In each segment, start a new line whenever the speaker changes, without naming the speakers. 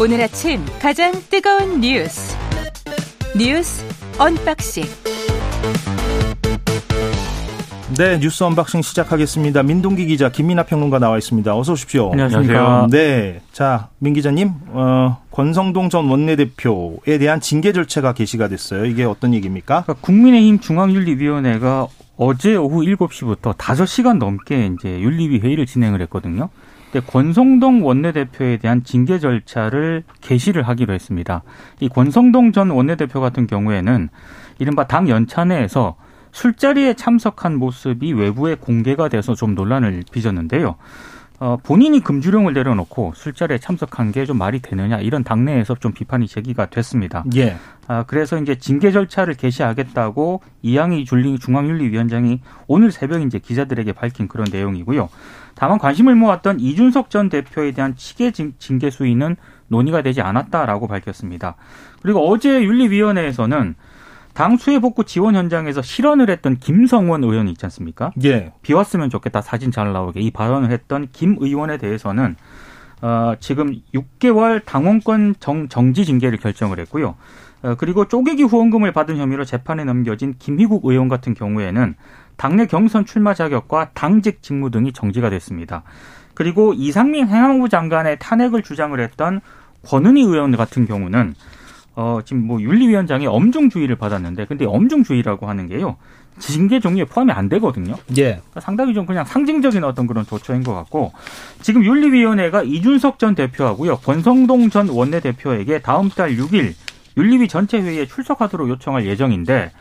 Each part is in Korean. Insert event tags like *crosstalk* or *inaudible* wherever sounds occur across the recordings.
오늘 아침 가장 뜨거운 뉴스 뉴스 unboxing
네, 뉴스 unboxing 시작하겠습니다. 민동기 기자, 김민아 평론가 나와 있습니다. 어서 오십시오.
안녕하십니까.
네, 자, 민 기자님, 어, 권성동 전 원내대표에 대한 징계 절차가 개시가 됐어요. 이게 어떤 얘기입니까?
그러니까 국민의힘 중앙윤리위원회가 어제 오후 7시부터 5시간 넘게 이제 윤리위 회의를 진행을 했거든요. 근데 권성동 원내대표에 대한 징계 절차를 개시를 하기로 했습니다. 이 권성동 전 원내대표 같은 경우에는 이른바 당 연찬회에서 술자리에 참석한 모습이 외부에 공개가 돼서 좀 논란을 빚었는데요. 어, 본인이 금주령을 내려놓고 술자리에 참석한 게 좀 말이 되느냐 이런 당내에서 좀 비판이 제기가 됐습니다.
예.
아, 그래서 이제 징계 절차를 개시하겠다고 이양희 줄리 중앙윤리위원장이 오늘 새벽 이제 기자들에게 밝힌 그런 내용이고요. 다만 관심을 모았던 이준석 전 대표에 대한 치계 징계 수위는 논의가 되지 않았다라고 밝혔습니다. 그리고 어제 윤리위원회에서는 당 수해 복구 지원 현장에서 실언을 했던 김성원 의원이 있지 않습니까?
예.
비 왔으면 좋겠다 사진 잘 나오게 이 발언을 했던 김 의원에 대해서는 어, 지금 6개월 당원권 정, 정지 징계를 결정을 했고요. 어, 그리고 쪼개기 후원금을 받은 혐의로 재판에 넘겨진 김희국 의원 같은 경우에는 당내 경선 출마 자격과 당직 직무 등이 정지가 됐습니다. 그리고 이상민 행안부 장관의 탄핵을 주장을 했던 권은희 의원 같은 경우는 어, 지금 뭐 윤리위원장이 엄중주의를 받았는데, 근데 엄중주의라고 하는 게요, 징계 종류에 포함이 안 되거든요.
예.
그러니까 상당히 좀 그냥 상징적인 어떤 그런 조처인 것 같고, 지금 윤리위원회가 이준석 전 대표하고요, 권성동 전 원내대표에게 다음 달 6일 윤리위 전체 회의에 출석하도록 요청할 예정인데,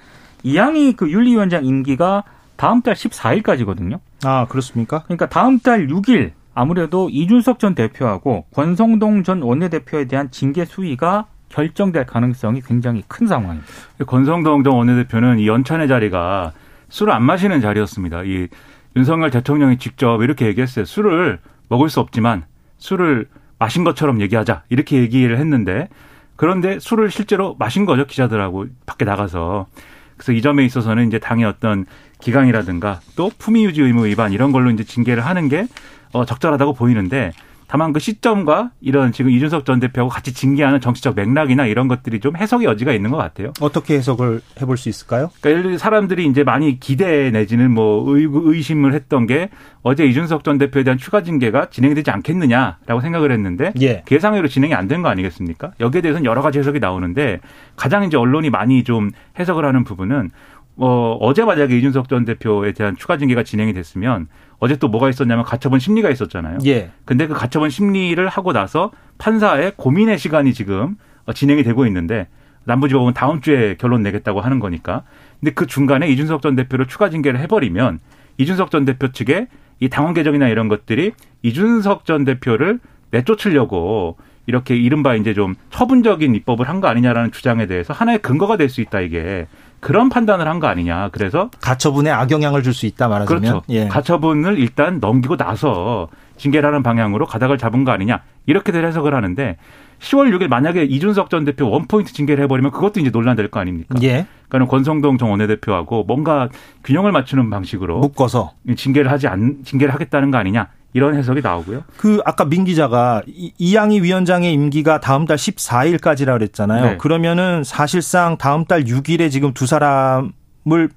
이양이 그 윤리위원장 임기가 다음 달 14일까지거든요.
아, 그렇습니까?
그러니까 다음 달 6일 아무래도 이준석 전 대표하고 권성동 전 원내대표에 대한 징계 수위가 결정될 가능성이 굉장히 큰 상황입니다.
권성동 전 원내대표는 이 연찬의 자리가 술을 안 마시는 자리였습니다. 이 윤석열 대통령이 직접 이렇게 얘기했어요. 술을 먹을 수 없지만 술을 마신 것처럼 얘기하자 이렇게 얘기를 했는데 그런데 술을 실제로 마신 거죠 기자들하고 밖에 나가서 그래서 이 점에 있어서는 이제 당의 어떤 기강이라든가 또 품위 유지 의무 위반 이런 걸로 이제 징계를 하는 게 어, 적절하다고 보이는데 다만 그 시점과 이런 지금 이준석 전 대표하고 같이 징계하는 정치적 맥락이나 이런 것들이 좀 해석의 여지가 있는 것 같아요.
어떻게 해석을 해볼 수 있을까요?
그러니까 예를 들어 사람들이 이제 많이 기대 내지는 뭐 의, 심을 했던 게 어제 이준석 전 대표에 대한 추가 징계가 진행이 되지 않겠느냐라고 생각을 했는데
예.
계상으로 진행이 안 된 거 아니겠습니까? 여기에 대해서는 여러 가지 해석이 나오는데 가장 이제 언론이 많이 좀 해석을 하는 부분은 어, 어제 만약에 이준석 전 대표에 대한 추가 징계가 진행이 됐으면 어제 또 뭐가 있었냐면 가처분 심리가 있었잖아요.
예.
근데 그 가처분 심리를 하고 나서 판사의 고민의 시간이 지금 어, 진행이 되고 있는데 남부지법은 다음 주에 결론 내겠다고 하는 거니까. 근데 그 중간에 이준석 전 대표를 추가 징계를 해버리면 이준석 전 대표 측에 이 당원 개정이나 이런 것들이 이준석 전 대표를 내쫓으려고 이렇게 이른바 이제 좀 처분적인 입법을 한 거 아니냐라는 주장에 대해서 하나의 근거가 될 수 있다 이게 그런 판단을 한 거 아니냐. 그래서
가처분에 악영향을 줄 수 있다 말하자면
그렇죠.
예.
가처분을 일단 넘기고 나서 징계를 하는 방향으로 가닥을 잡은 거 아니냐. 이렇게들 해석을 하는데 10월 6일 만약에 이준석 전 대표 원포인트 징계를 해버리면 그것도 이제 논란될 거 아닙니까?
예.
그러니까 권성동 전 원내대표하고 뭔가 균형을 맞추는 방식으로
묶어서
징계를 하지 않 징계를 하겠다는 거 아니냐. 이런 해석이 나오고요.
그 아까 민 기자가 이- 이양희 위원장의 임기가 다음 달 14일까지라 그랬잖아요.
네.
그러면은 사실상 다음 달 6일에 지금 두 사람을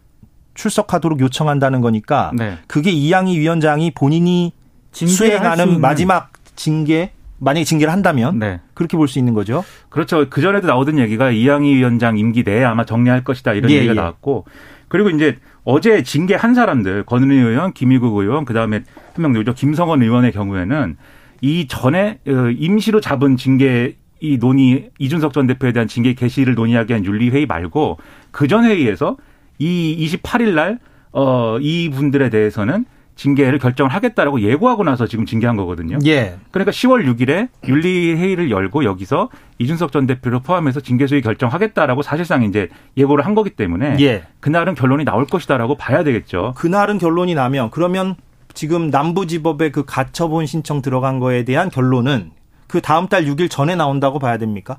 출석하도록 요청한다는 거니까
네.
그게 이양희 위원장이 본인이
수 수행하는
마지막 징계 만약에 징계를 한다면
네.
그렇게 볼 수 있는 거죠.
그렇죠. 그 전에도 나오던 얘기가 이양희 위원장 임기 내에 아마 정리할 것이다 이런
예,
얘기가
예.
나왔고 그리고 이제 어제 징계한 사람들 권은희 의원, 김희국 의원, 그 다음에 한 명 누구죠? 김성원 의원의 경우에는 이 전에 어, 임시로 잡은 징계 이 논의 이준석 전 대표에 대한 징계 개시를 논의하기 위한 윤리회의 말고 그 전 회의에서 이 28일 날 어, 이 분들에 대해서는 징계를 결정을 하겠다라고 예고하고 나서 지금 징계한 거거든요.
예.
그러니까 10월 6일에 윤리회의를 열고 여기서 이준석 전 대표를 포함해서 징계 수위 결정하겠다라고 사실상 이제 예고를 한 거기 때문에
예.
그날은 결론이 나올 것이다라고 봐야 되겠죠.
그날은 결론이 나면 그러면 지금 남부지법에 그 가처분 신청 들어간 거에 대한 결론은 그 다음 달 6일 전에 나온다고 봐야 됩니까?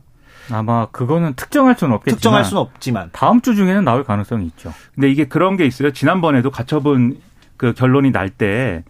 아마 그거는 특정할 수는 없겠지만
특정할 수는 없지만.
다음 주 중에는 나올 가능성이 있죠.
근데 이게 그런 게 있어요. 지난번에도 가처분 그 결론이 날 때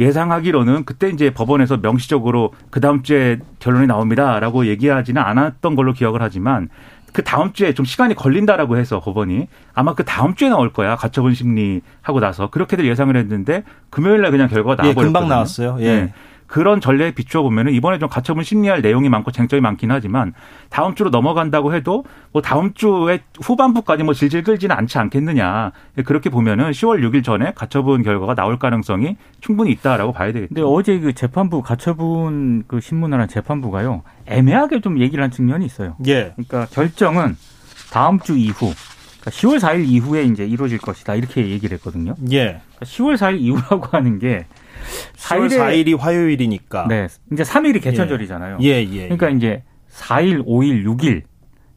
예상하기로는 그때 이제 법원에서 명시적으로 그 다음 주에 결론이 나옵니다라고 얘기하지는 않았던 걸로 기억을 하지만 그 다음 주에 좀 시간이 걸린다라고 해서 법원이 아마 그 다음 주에 나올 거야 가처분 심리 하고 나서 그렇게들 예상을 했는데 금요일 날 그냥 결과가 나와버렸거든요.
예, 금방 나왔어요. 예. 네.
그런 전례에 비추어 보면은 이번에 좀 가처분 심리할 내용이 많고 쟁점이 많긴 하지만 다음 주로 넘어간다고 해도 뭐 다음 주에 후반부까지 뭐 질질 끌지는 않지 않겠느냐 그렇게 보면은 10월 6일 전에 가처분 결과가 나올 가능성이 충분히 있다라고 봐야 되겠죠.
근데 어제 그 재판부 가처분 그 신문을 한 재판부가요 애매하게 좀 얘기를 한 측면이 있어요.
예.
그러니까 결정은 다음 주 이후. 10월 그러니까 4일 이후에 이제 이루어질 것이다 이렇게 얘기를 했거든요.
예.
10월 그러니까 4일 이후라고 하는 게
4일 4일이 화요일이니까.
네. 이제 3일이 개천절이잖아요.
예, 예. 예.
그러니까 이제 4일, 5일, 6일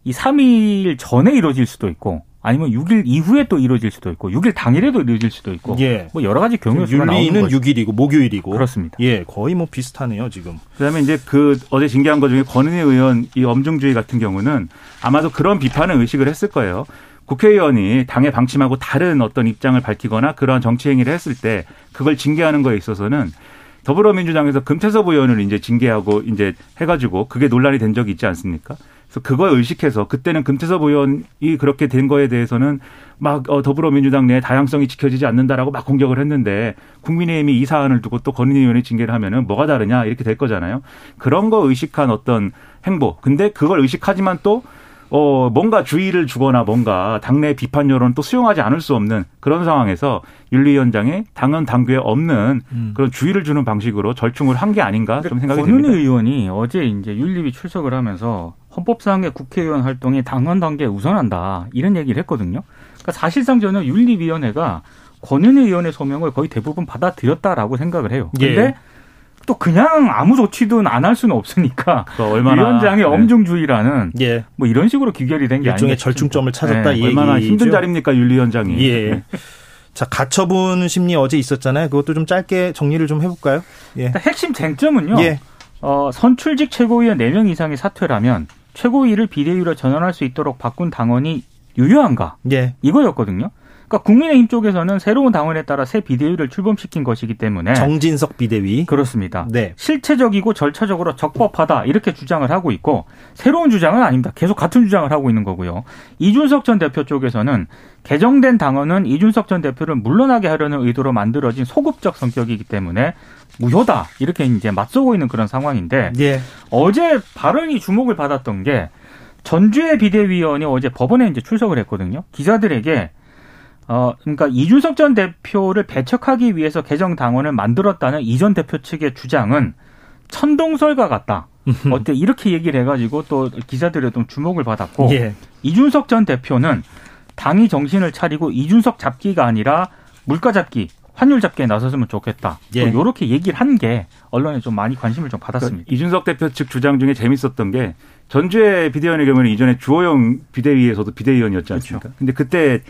이 3일 전에 이루어질 수도 있고 아니면 6일 이후에 또 이루어질 수도 있고 6일 당일에도 이루어질 수도 있고
예.
뭐 여러 가지 경우 수가 나오는
윤리는 6일이고 목요일이고
그렇습니다.
예, 거의 뭐 비슷하네요, 지금.
그다음에 이제 그 어제 징계한 것 중에 권은희 의원 이 엄중주의 같은 경우는 아마도 그런 비판을 의식을 했을 거예요. 국회의원이 당의 방침하고 다른 어떤 입장을 밝히거나 그러한 정치 행위를 했을 때 그걸 징계하는 거에 있어서는 더불어민주당에서 금태섭 의원을 이제 징계하고 이제 해가지고 그게 논란이 된 적이 있지 않습니까? 그래서 그걸 의식해서 그때는 금태섭 의원이 그렇게 된 거에 대해서는 막 어, 더불어민주당 내 다양성이 지켜지지 않는다라고 막 공격을 했는데 국민의힘이 이 사안을 두고 또 권은희 의원이 징계를 하면은 뭐가 다르냐 이렇게 될 거잖아요. 그런 거 의식한 어떤 행보. 근데 그걸 의식하지만 또 어, 뭔가 주의를 주거나 뭔가 당내 비판 여론을 또 수용하지 않을 수 없는 그런 상황에서 윤리위원장이 당헌 당규에 없는 음. 그런 주의를 주는 방식으로 절충을 한 게 아닌가 좀 생각이
듭니다.
권은희
의원이 어제 이제 윤리위 출석을 하면서 헌법상의 국회의원 활동이 당헌 단계에 우선한다 이런 얘기를 했거든요. 그러니까 사실상 저는 윤리위원회가 권은희 의원의 소명을 거의 대부분 받아들였다라고 생각을 해요. 근데 예. 또 그냥 아무 조치도 안할 수는 없으니까 얼마나 위원장의 네. 엄중주의라는 예. 뭐 이런 식으로 귀결이 된게
일종의 절충점을 찾았다 네.
얼마나 힘든 자리입니까 윤리위원장이.
예. 네. 자 가처분 심리 어제 있었잖아요. 그것도 좀 짧게 정리를 좀 해볼까요?
예. 핵심 쟁점은요. 예. 어, 선출직 최고위원 4명 이상이 사퇴라면 최고위를 비대위로 전환할 수 있도록 바꾼 당원이 유효한가?
예.
이거였거든요. 그러니까 국민의힘 쪽에서는 새로운 당원에 따라 새 비대위를 출범시킨 것이기 때문에
정진석 비대위
그렇습니다.
네.
실체적이고 절차적으로 적법하다 이렇게 주장을 하고 있고 새로운 주장은 아닙니다. 계속 같은 주장을 하고 있는 거고요. 이준석 전 대표 쪽에서는 개정된 당원은 이준석 전 대표를 물러나게 하려는 의도로 만들어진 소급적 성격이기 때문에 무효다 이렇게 이제 맞서고 있는 그런 상황인데
예.
어제 발언이 주목을 받았던 게 전주의 비대위원이 어제 법원에 이제 출석을 했거든요. 기자들에게 어, 그러니까 이준석 전 대표를 배척하기 위해서 개정 당원을 만들었다는 이전 대표 측의 주장은 천동설과 같다. 어때 이렇게 얘기를 해가지고 또 기자들의 좀 주목을 받았고 예. 이준석 전 대표는 당이 정신을 차리고 이준석 잡기가 아니라 물가 잡기 환율 잡기에 나섰으면 좋겠다. 예. 이렇게 얘기를 한 게 언론에 좀 많이 관심을 좀 받았습니다.
그러니까 이준석 대표 측 주장 중에 재밌었던 게 전주의 비대위원의 경우는 이전에 주호영 비대위에서도 비대위원이었지 않습니까? 그렇죠. 근데 그때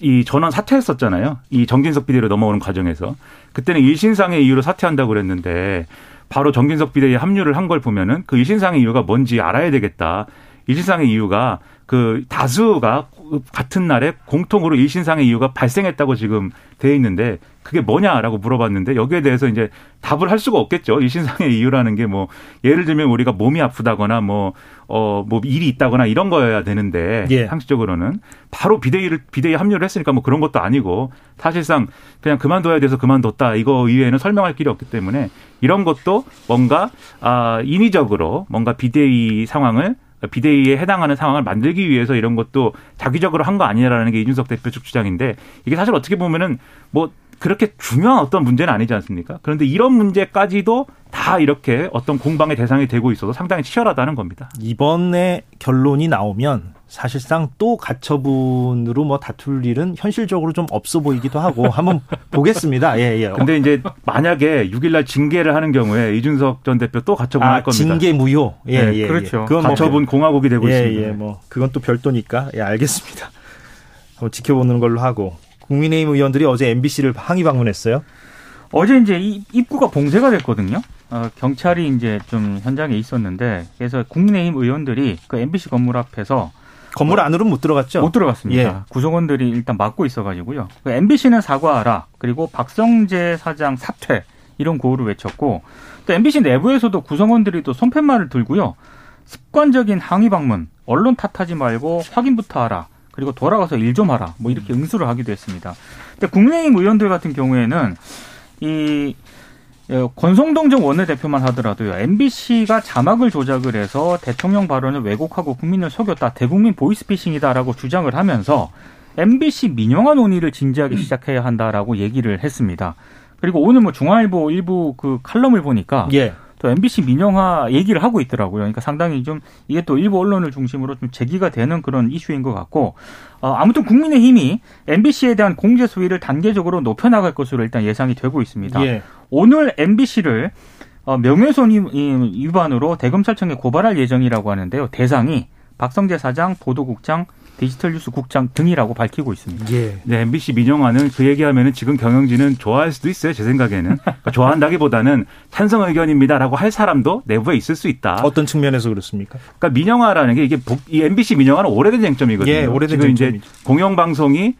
이 전원 사퇴했었잖아요. 이 정진석 비대위로 넘어오는 과정에서 그때는 일신상의 이유로 사퇴한다고 그랬는데 바로 정진석 비대위에 합류를 한 걸 보면은 그 일신상의 이유가 뭔지 알아야 되겠다. 일신상의 이유가 그 다수가 같은 날에 공통으로 일신상의 이유가 발생했다고 지금 돼 있는데 그게 뭐냐라고 물어봤는데 여기에 대해서 이제 답을 할 수가 없겠죠. 일신상의 이유라는 게 뭐 예를 들면 우리가 몸이 아프다거나 뭐 어, 뭐 일이 있다거나 이런 거여야 되는데 예. 상식적으로는 바로 비대위를 비대위 합류를 했으니까 뭐 그런 것도 아니고 사실상 그냥 그만둬야 돼서 그만뒀다 이거 이외에는 설명할 길이 없기 때문에 이런 것도 뭔가 아 인위적으로 뭔가 비대위 상황을 비대위에 해당하는 상황을 만들기 위해서 이런 것도 자기적으로 한 거 아니냐라는 게 이준석 대표 측 주장인데 이게 사실 어떻게 보면은 뭐 그렇게 중요한 어떤 문제는 아니지 않습니까? 그런데 이런 문제까지도 다 이렇게 어떤 공방의 대상이 되고 있어서 상당히 치열하다는 겁니다.
이번에 결론이 나오면 사실상 또 가처분으로 뭐 다툴 일은 현실적으로 좀 없어 보이기도 하고 한번 보겠습니다. 예, 예.
근데 이제 만약에 6일날 징계를 하는 경우에 이준석 전 대표 또 가처분
아,
할 겁니다.
징계 무효. 예, 네, 예.
그렇죠.
그건
뭐 가처분 뭐, 공화국이 되고
예,
있습니다.
예, 뭐 그건 또 별도니까. 예, 알겠습니다. 한번 지켜보는 걸로 하고 국민의힘 의원들이 어제 MBC를 항의 방문했어요.
어제 이제 입구가 봉쇄가 됐거든요. 어, 경찰이 이제 좀 현장에 있었는데 그래서 국민의힘 의원들이 그 MBC 건물 앞에서
건물 안으로는 못 들어갔죠?
못 들어갔습니다. 예. 구성원들이 일단 막고 있어가지고요. 그 MBC는 사과하라. 그리고 박성재 사장 사퇴 이런 구호를 외쳤고 또 MBC 내부에서도 구성원들이 또 손팻말을 들고요. 습관적인 항의 방문, 언론 탓하지 말고 확인부터 하라. 그리고 돌아가서 일 좀 하라. 뭐 이렇게 응수를 하기도 했습니다. 근데 국민의힘 의원들 같은 경우에는 이 어, 권성동 전 원내대표만 하더라도요. MBC가 자막을 조작을 해서 대통령 발언을 왜곡하고 국민을 속였다. 대국민 보이스피싱이다라고 주장을 하면서 MBC 민영화 논의를 진지하게 시작해야 한다라고 얘기를 했습니다. 그리고 오늘 뭐 중앙일보 일부 그 칼럼을 보니까
예.
또 MBC 민영화 얘기를 하고 있더라고요. 그러니까 상당히 좀 이게 또 일부 언론을 중심으로 좀 제기가 되는 그런 이슈인 것 같고 어, 아무튼 국민의힘이 MBC에 대한 공제 수위를 단계적으로 높여나갈 것으로 일단 예상이 되고 있습니다.
예.
오늘 MBC를 어, 명예훼손 위반으로 대검찰청에 고발할 예정이라고 하는데요. 대상이 박성재 사장, 보도국장, 디지털 뉴스 국장 등이라고 밝히고 있습니다.
예.
네, MBC 민영화는 그 얘기하면은 지금 경영진은 좋아할 수도 있어요. 제 생각에는 그러니까 좋아한다기보다는 찬성 의견입니다라고 할 사람도 내부에 있을 수 있다.
어떤 측면에서 그렇습니까?
그러니까 민영화라는 게 이게 이 MBC 민영화는 오래된 쟁점이거든요.
예, 오래된
지금
쟁점이죠.
이제 공영방송이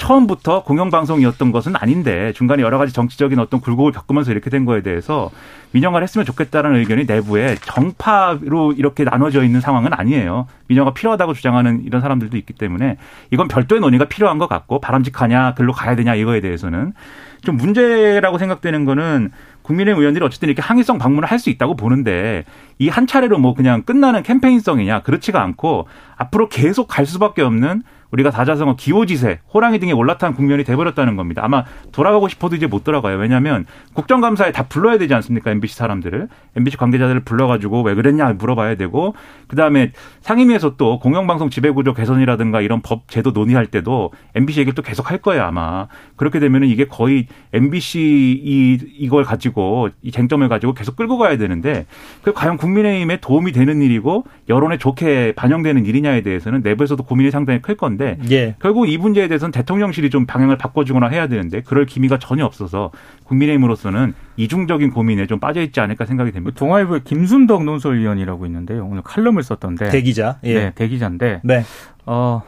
처음부터 공영방송이었던 것은 아닌데 중간에 여러 가지 정치적인 어떤 굴곡을 겪으면서 이렇게 된 거에 대해서 민영화를 했으면 좋겠다는 의견이 내부에 정파로 이렇게 나눠져 있는 상황은 아니에요. 민영화 필요하다고 주장하는 이런 사람들도 있기 때문에 이건 별도의 논의가 필요한 것 같고 바람직하냐 글로 가야 되냐 이거에 대해서는 좀 문제라고 생각되는 거는 국민의힘 의원들이 어쨌든 이렇게 항의성 방문을 할 수 있다고 보는데 이 한 차례로 뭐 그냥 끝나는 캠페인성이냐 그렇지가 않고 앞으로 계속 갈 수밖에 없는 우리가 다자성어 기호지세, 호랑이 등에 올라탄 국면이 돼버렸다는 겁니다. 아마 돌아가고 싶어도 이제 못 돌아가요. 왜냐하면 국정감사에 다 불러야 되지 않습니까? MBC 사람들을. MBC 관계자들을 불러가지고 왜 그랬냐 물어봐야 되고 그 다음에 상임위에서 또 공영방송 지배구조 개선이라든가 이런 법 제도 논의할 때도 MBC 얘기를 또 계속 할 거예요 아마. 그렇게 되면은 이게 거의 MBC 이, 이걸 가지고 이 쟁점을 가지고 계속 끌고 가야 되는데 그 과연 국민의힘에 도움이 되는 일이고 여론에 좋게 반영되는 일이냐에 대해서는 내부에서도 고민이 상당히 클 건데
예.
결국 이 문제에 대해서는 대통령실이 좀 방향을 바꿔주거나 해야 되는데 그럴 기미가 전혀 없어서 국민의힘으로서는 이중적인 고민에 좀 빠져 있지 않을까 생각이 됩니다.
동아일보의 김순덕 논설위원이라고 있는데요. 오늘 칼럼을 썼던데.
대기자. 예.
네, 대기자인데
네.
어,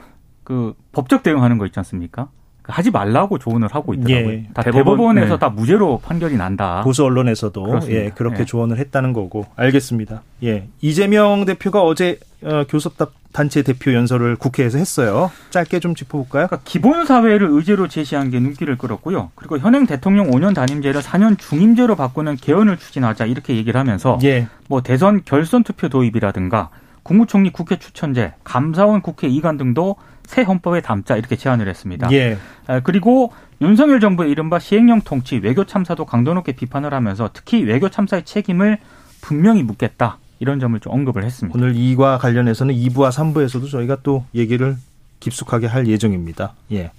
그 법적 대응하는 거 있지 않습니까? 하지 말라고 조언을 하고 있더라고요.
예.
다
대법원,
대법원에서
네.
다 무죄로 판결이 난다.
보수 언론에서도
그렇습니다.
예, 그렇게
예.
조언을 했다는 거고 알겠습니다. 예. 이재명 대표가 어제 어, 교섭 단체 대표 연설을 국회에서 했어요. 짧게 좀 짚어볼까요?
그러니까 기본 사회를 의제로 제시한 게 눈길을 끌었고요. 그리고 현행 대통령 5년 단임제를 4년 중임제로 바꾸는 개헌을 추진하자 이렇게 얘기를 하면서
예.
뭐 대선 결선 투표 도입이라든가 국무총리 국회 추천제, 감사원 국회 이관 등도 새 헌법에 담자 이렇게 제안을 했습니다.
예.
아, 그리고 윤석열 정부의 이른바 시행령 통치, 외교 참사도 강도 높게 비판을 하면서 특히 외교 참사의 책임을 분명히 묻겠다. 이런 점을 좀 언급을 했습니다.
오늘 이과 관련해서는 2부와 3부에서도 저희가 또 얘기를 깊숙하게 할 예정입니다. 예.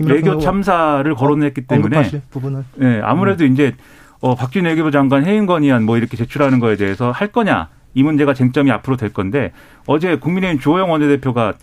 외교 참사를 거론했기 때문에
부분을
네, 아무래도 이제 어, 박준희 외교부 장관 해임 건의안 뭐 이렇게 제출하는 거에 대해서 할 거냐 이 문제가 쟁점이 앞으로 될 건데 어제 국민의힘 주호영 원내대표가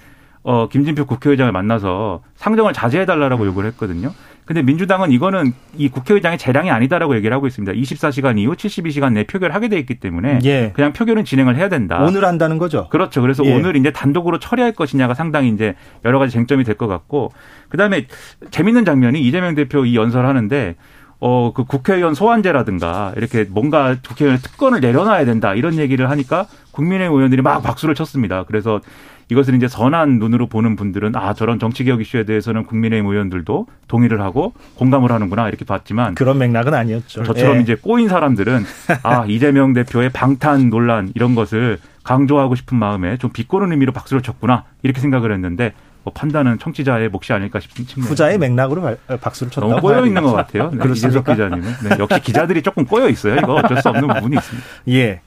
어, 김진표 국회의장을 만나서 상정을 자제해달라고 요구를 했거든요. 근데 민주당은 이거는 이 국회의장의 재량이 아니다라고 얘기를 하고 있습니다. 24시간 이후 72시간 내 표결하게 돼 있기 때문에
예.
그냥 표결은 진행을 해야 된다.
오늘 한다는 거죠.
그렇죠. 그래서
예.
오늘 이제 단독으로 처리할 것이냐가 상당히 이제 여러 가지 쟁점이 될 것 같고 그다음에 재밌는 장면이 이재명 대표 이 연설하는데 어 그 국회의원 소환제라든가 이렇게 뭔가 국회의원 특권을 내려놔야 된다 이런 얘기를 하니까 국민의힘 의원들이 막 박수를 쳤습니다. 그래서 이것을 이제 선한 눈으로 보는 분들은 아 저런 정치개혁 이슈에 대해서는 국민의힘 의원들도 동의를 하고 공감을 하는구나 이렇게 봤지만
그런 맥락은 아니었죠.
저처럼
예.
이제 꼬인 사람들은 아 *laughs* 이재명 대표의 방탄 논란 이런 것을 강조하고 싶은 마음에 좀 비꼬는 의미로 박수를 쳤구나 이렇게 생각을 했는데 뭐 판단은 청취자의 몫이 아닐까 싶습니다.
후자의 맥락으로 발- 어, 박수를 쳤다고
너무 꼬여 있는 것. 같아요. 네? *laughs* 이재석 기자님은 네, 역시 *laughs* 기자들이 조금 꼬여 있어요. 이거 어쩔 수 없는 부분이 있습니다.
예.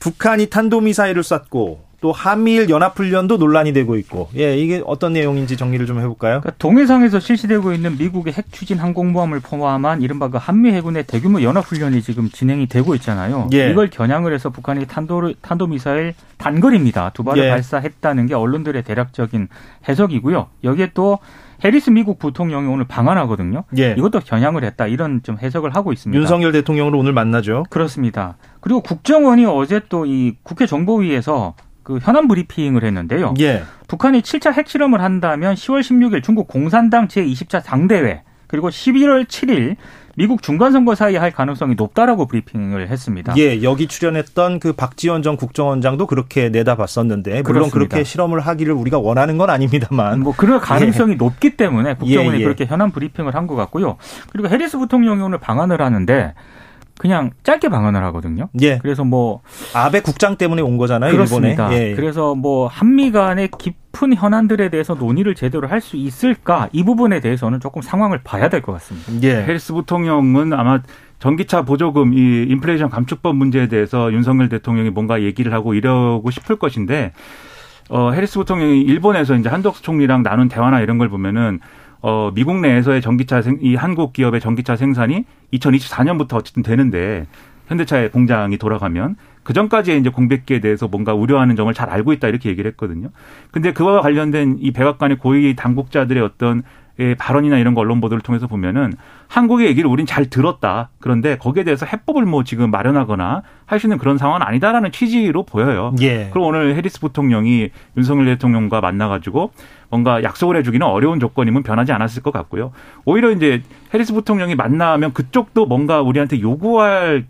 북한이 탄도미사일을 쐈고 또 한미일 연합훈련도 논란이 되고 있고 예 이게 어떤 내용인지 정리를 좀 해볼까요?
그러니까 동해상에서 실시되고 있는 미국의 핵 추진 항공모함을 포함한 이른바 그 한미 해군의 대규모 연합훈련이 지금 진행이 되고 있잖아요.
예.
이걸 겨냥을 해서 북한이 탄도를 탄도 미사일 단거리입니다. 두 발을
예.
발사했다는 게 언론들의 대략적인 해석이고요. 여기에 또 해리스 미국 부통령이 오늘 방한하거든요.
예.
이것도 겨냥을 했다 이런 좀 해석을 하고 있습니다.
윤석열 대통령으로 오늘 만나죠.
그렇습니다. 그리고 국정원이 어제 또 이 국회 정보위에서 그 현안 브리핑을 했는데요.
예.
북한이 7차 핵실험을 한다면 10월 16일 중국 공산당 제20차 당대회 그리고 11월 7일 미국 중간선거 사이에 할 가능성이 높다라고 브리핑을 했습니다.
예, 여기 출연했던 그 박지원 전 국정원장도 그렇게 내다봤었는데 물론
그렇습니다.
그렇게 실험을 하기를 우리가 원하는 건 아닙니다만
뭐 그럴 가능성이 높기 때문에 국정원이
예, 예.
그렇게 현안 브리핑을 한 것 같고요. 그리고 해리스 부통령이 오늘 방한을 하는데 그냥 짧게 방한을 하거든요.
예,
그래서 뭐
아베 국장 때문에 온 거잖아요,
그렇습니다.
일본에. 예.
그래서 뭐 한미 간의 깊은 현안들에 대해서 논의를 제대로 할 수 있을까 이 부분에 대해서는 조금 상황을 봐야 될 것 같습니다.
예.
해리스 부통령은 아마 전기차 보조금 이 인플레이션 감축법 문제에 대해서 윤석열 대통령이 뭔가 얘기를 하고 이러고 싶을 것인데 어 해리스 부통령이 일본에서 이제 한덕수 총리랑 나눈 대화나 이런 걸 보면은 어 미국 내에서의 전기차 생, 이 한국 기업의 전기차 생산이 2024년부터 어쨌든 되는데 현대차의 공장이 돌아가면 그 전까지의 이제 공백기에 대해서 뭔가 우려하는 점을 잘 알고 있다 이렇게 얘기를 했거든요. 근데 그와 관련된 이 백악관의 고위 당국자들의 어떤 예, 발언이나 이런 거 언론 보도를 통해서 보면은 한국의 얘기를 우린 잘 들었다. 그런데 거기에 대해서 해법을 뭐 지금 마련하거나 할 수 있는 그런 상황은 아니다라는 취지로 보여요.
예.
그럼 오늘 해리스 부통령이 윤석열 대통령과 만나가지고 뭔가 약속을 해주기는 어려운 조건이면 변하지 않았을 것 같고요. 오히려 이제 해리스 부통령이 만나면 그쪽도 뭔가 우리한테 요구할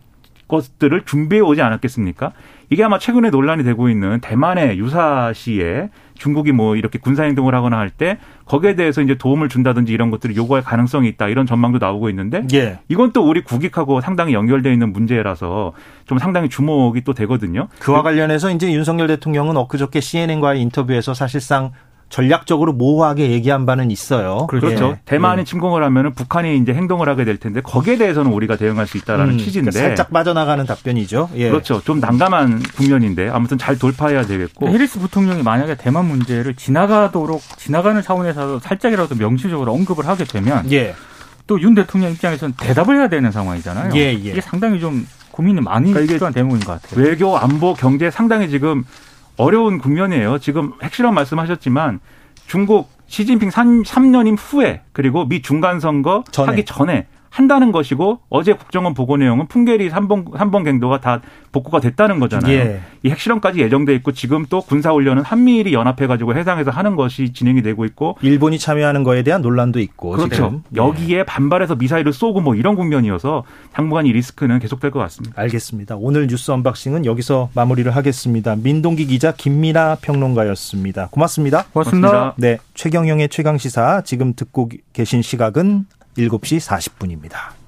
것들을 준비해 오지 않았겠습니까? 이게 아마 최근에 논란이 되고 있는 대만의 유사시에 중국이 뭐 이렇게 군사행동을 하거나 할 때 거기에 대해서 이제 도움을 준다든지 이런 것들을 요구할 가능성이 있다 이런 전망도 나오고 있는데
예.
이건 또 우리 국익하고 상당히 연결되어 있는 문제라서 좀 상당히 주목이 또 되거든요.
그와 관련해서 이제 윤석열 대통령은 엊그저께 CNN과의 인터뷰에서 사실상 전략적으로 모호하게 얘기한 바는 있어요.
그렇죠.
예.
대만이 침공을 하면은 북한이 이제 행동을 하게 될 텐데 거기에 대해서는 우리가 대응할 수 있다라는
음,
취지인데
그러니까 살짝 빠져나가는 답변이죠. 예.
그렇죠. 좀 난감한 국면인데 아무튼 잘 돌파해야 되겠고
해리스 부통령이 만약에 대만 문제를 지나가도록 지나가는 차원에서 살짝이라도 명시적으로 언급을 하게 되면
예.
또윤 대통령 입장에서는 대답을 해야 되는 상황이잖아요.
예, 예.
이게 상당히 좀 고민이 많이
그러니까
필요한 대목인 것 같아요.
외교, 안보, 경제 상당히 지금 어려운 국면이에요. 지금 핵실험 말씀하셨지만 중국 시진핑 3년임 후에 그리고 미 중간 선거. 하기 전에 한다는 것이고 어제 국정원 보고 내용은 풍계리 삼번 삼번 갱도가 다 복구가 됐다는 거잖아요.
예.
이 핵실험까지 예정돼 있고 지금 또 군사 훈련은 한미일이 연합해 가지고 해상에서 하는 것이 진행이 되고 있고
일본이 참여하는 거에 대한 논란도 있고
그렇죠.
지금. 예.
여기에 반발해서 미사일을 쏘고 뭐 이런 국면이어서 당분간 이 리스크는 계속될 것 같습니다.
알겠습니다. 오늘 뉴스 언박싱은 여기서 마무리를 하겠습니다. 민동기 기자 김민아 평론가였습니다. 고맙습니다.
고맙습니다.
고맙습니다.
네, 최경영의 최강 시사 지금 듣고 계신 시각은 7시 40분입니다.